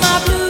my blue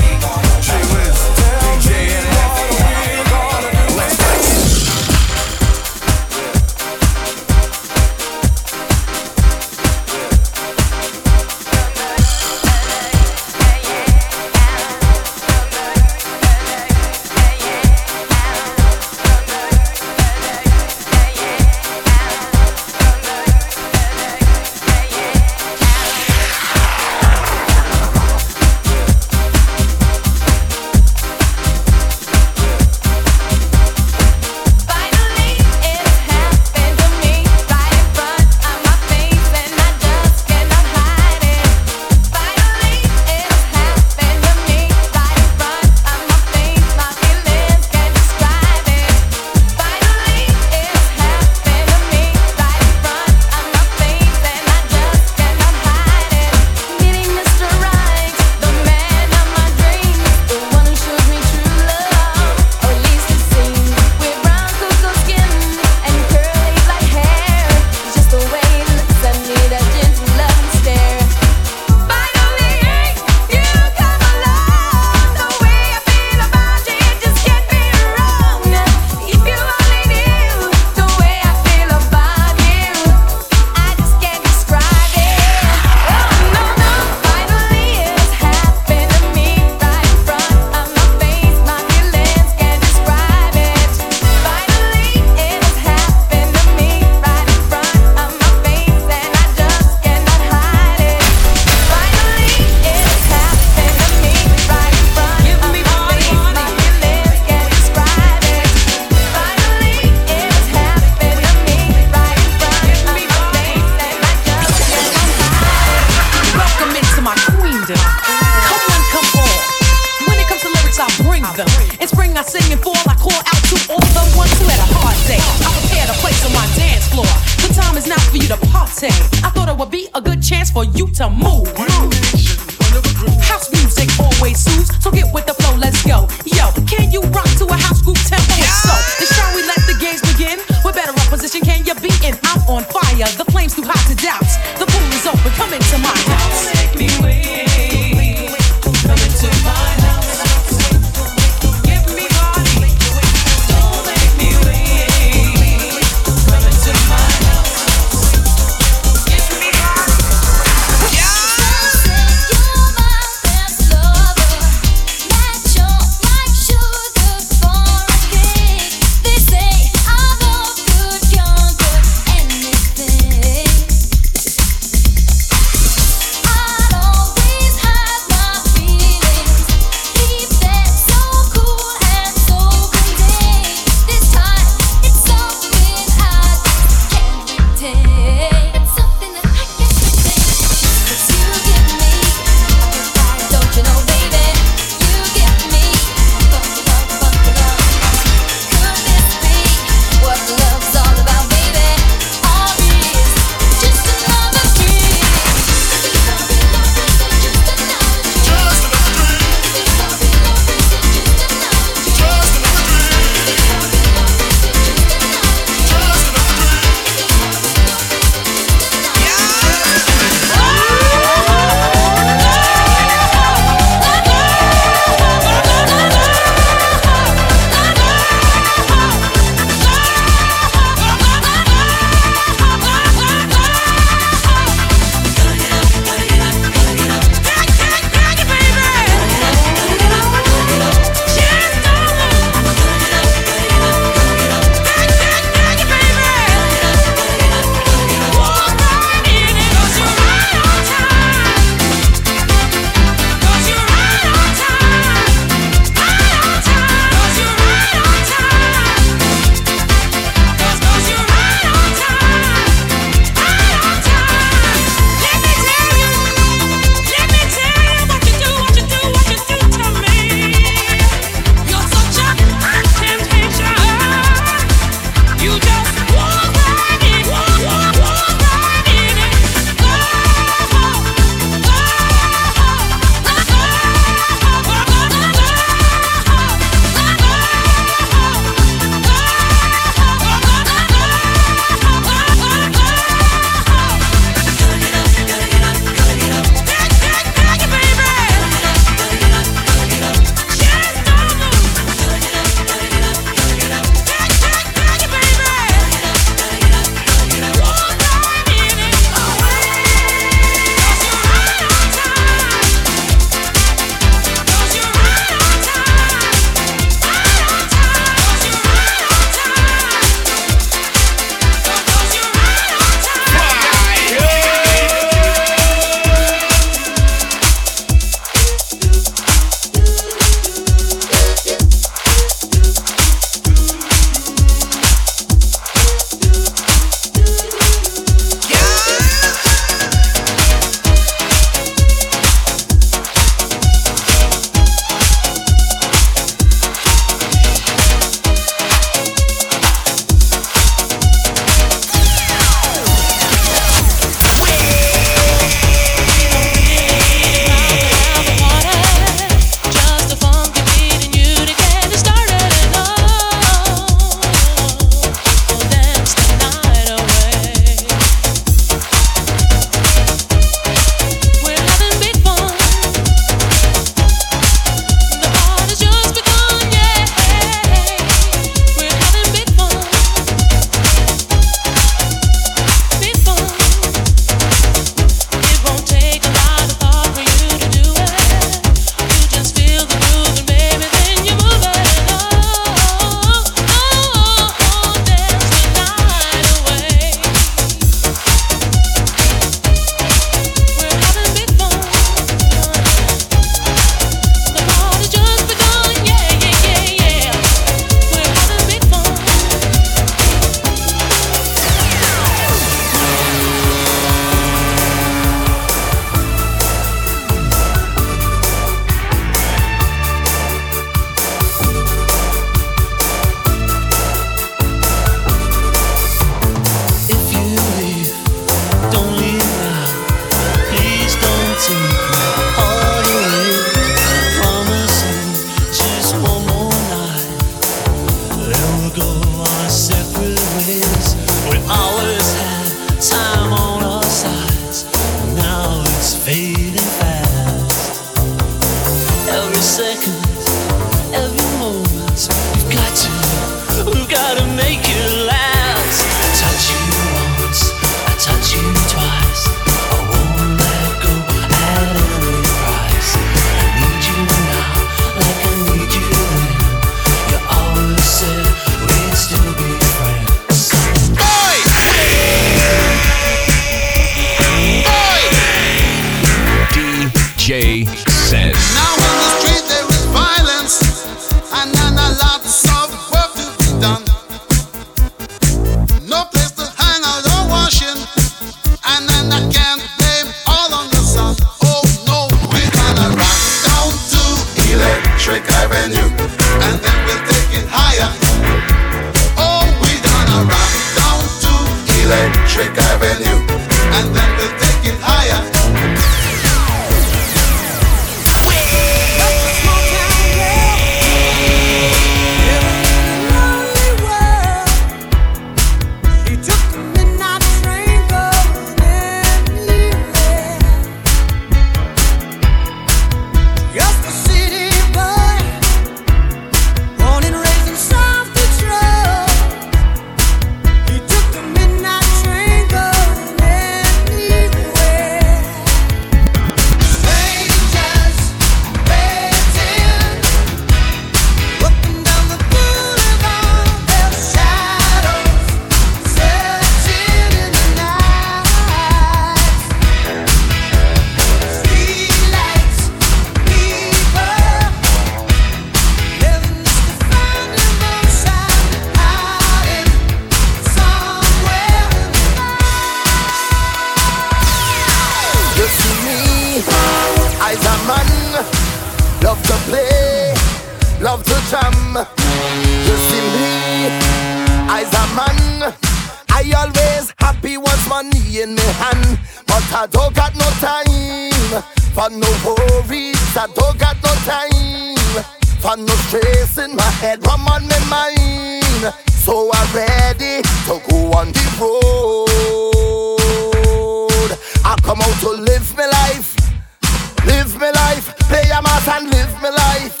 live my life, play a mass and live my life.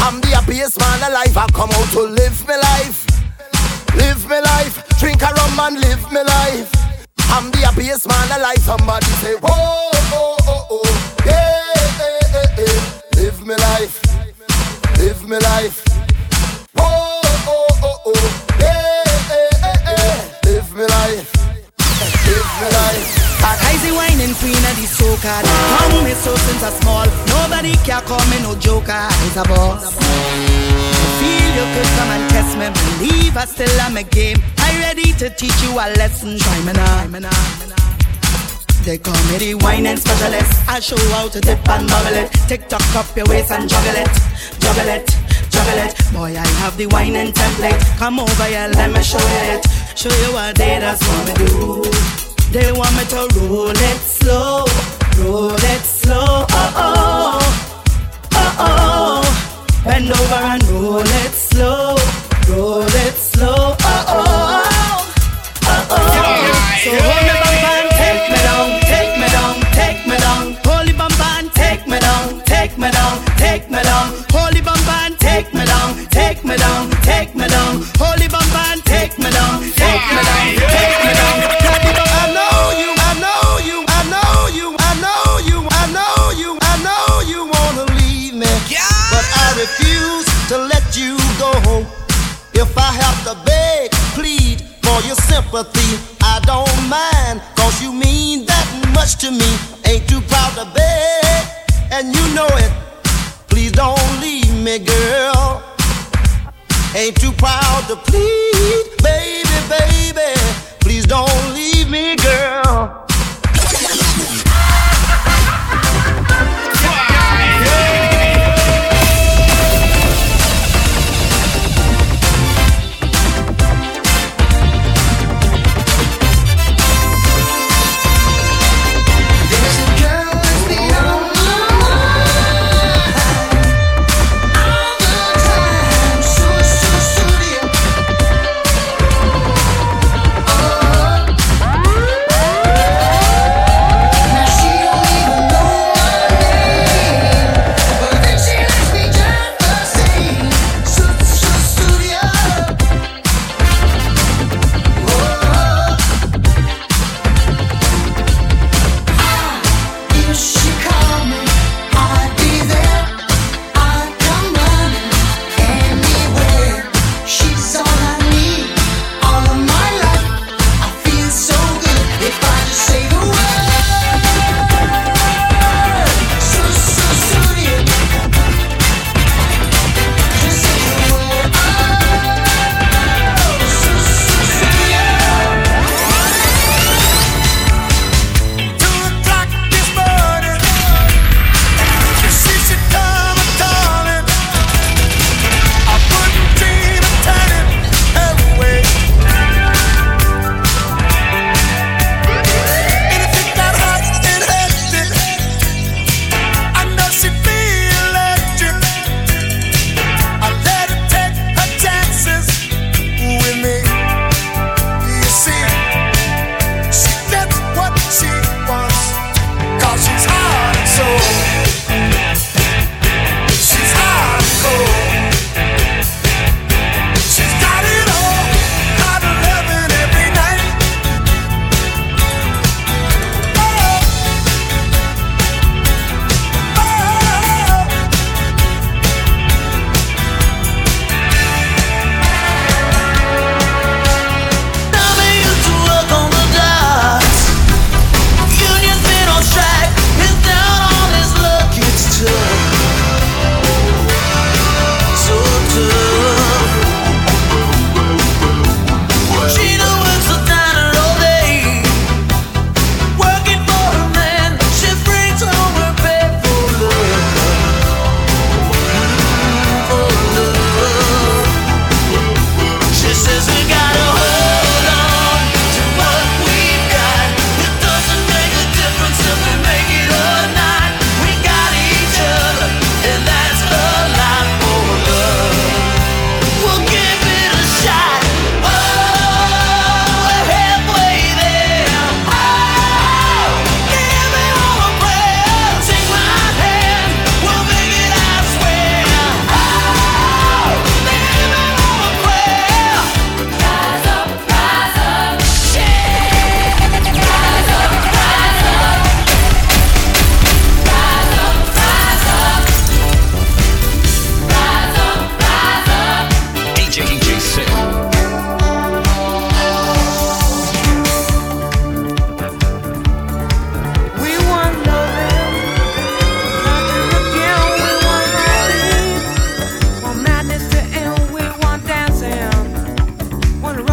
I'm the happiest man alive. I come out to live my life, live my life, drink a rum and live my life. I'm the happiest man alive. Somebody say, whoa, oh, oh, oh, yeah, eh, eh, eh. live my life, live my life. Whoa, oh, oh, oh, yeah, eh, eh, eh. live my life, live my life. I's the wining queen of the soca. Come me so since I small. Nobody can call me no joker. I's a boss. Feel you could come and test me. Believe I still am a game. I ready to teach you a lesson. Try me now. They call me the wining specialist. I show how to dip and bubble it. Tick up your waist and juggle it, juggle it, juggle it. Boy, I have the wining template. Come over here, let me show you it. Show you what they just want me do. They want me to roll it slow, roll it slow. Oh oh, oh oh. Bend over and roll it slow, roll it slow. Oh oh, oh oh. So hold me bum and take me down, take me down, take me down. Holy bum and take me down, take me down, take me down. Holy bum and take me down, take me down, take me down. Holy bum and take me down, take me down, take me down. Daddy bum you go. If I have to beg, plead for your sympathy, I don't mind. Cause you mean that much to me. Ain't too proud to beg, and you know it. Please don't leave me, girl. Ain't too proud to plead, baby.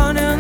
gonna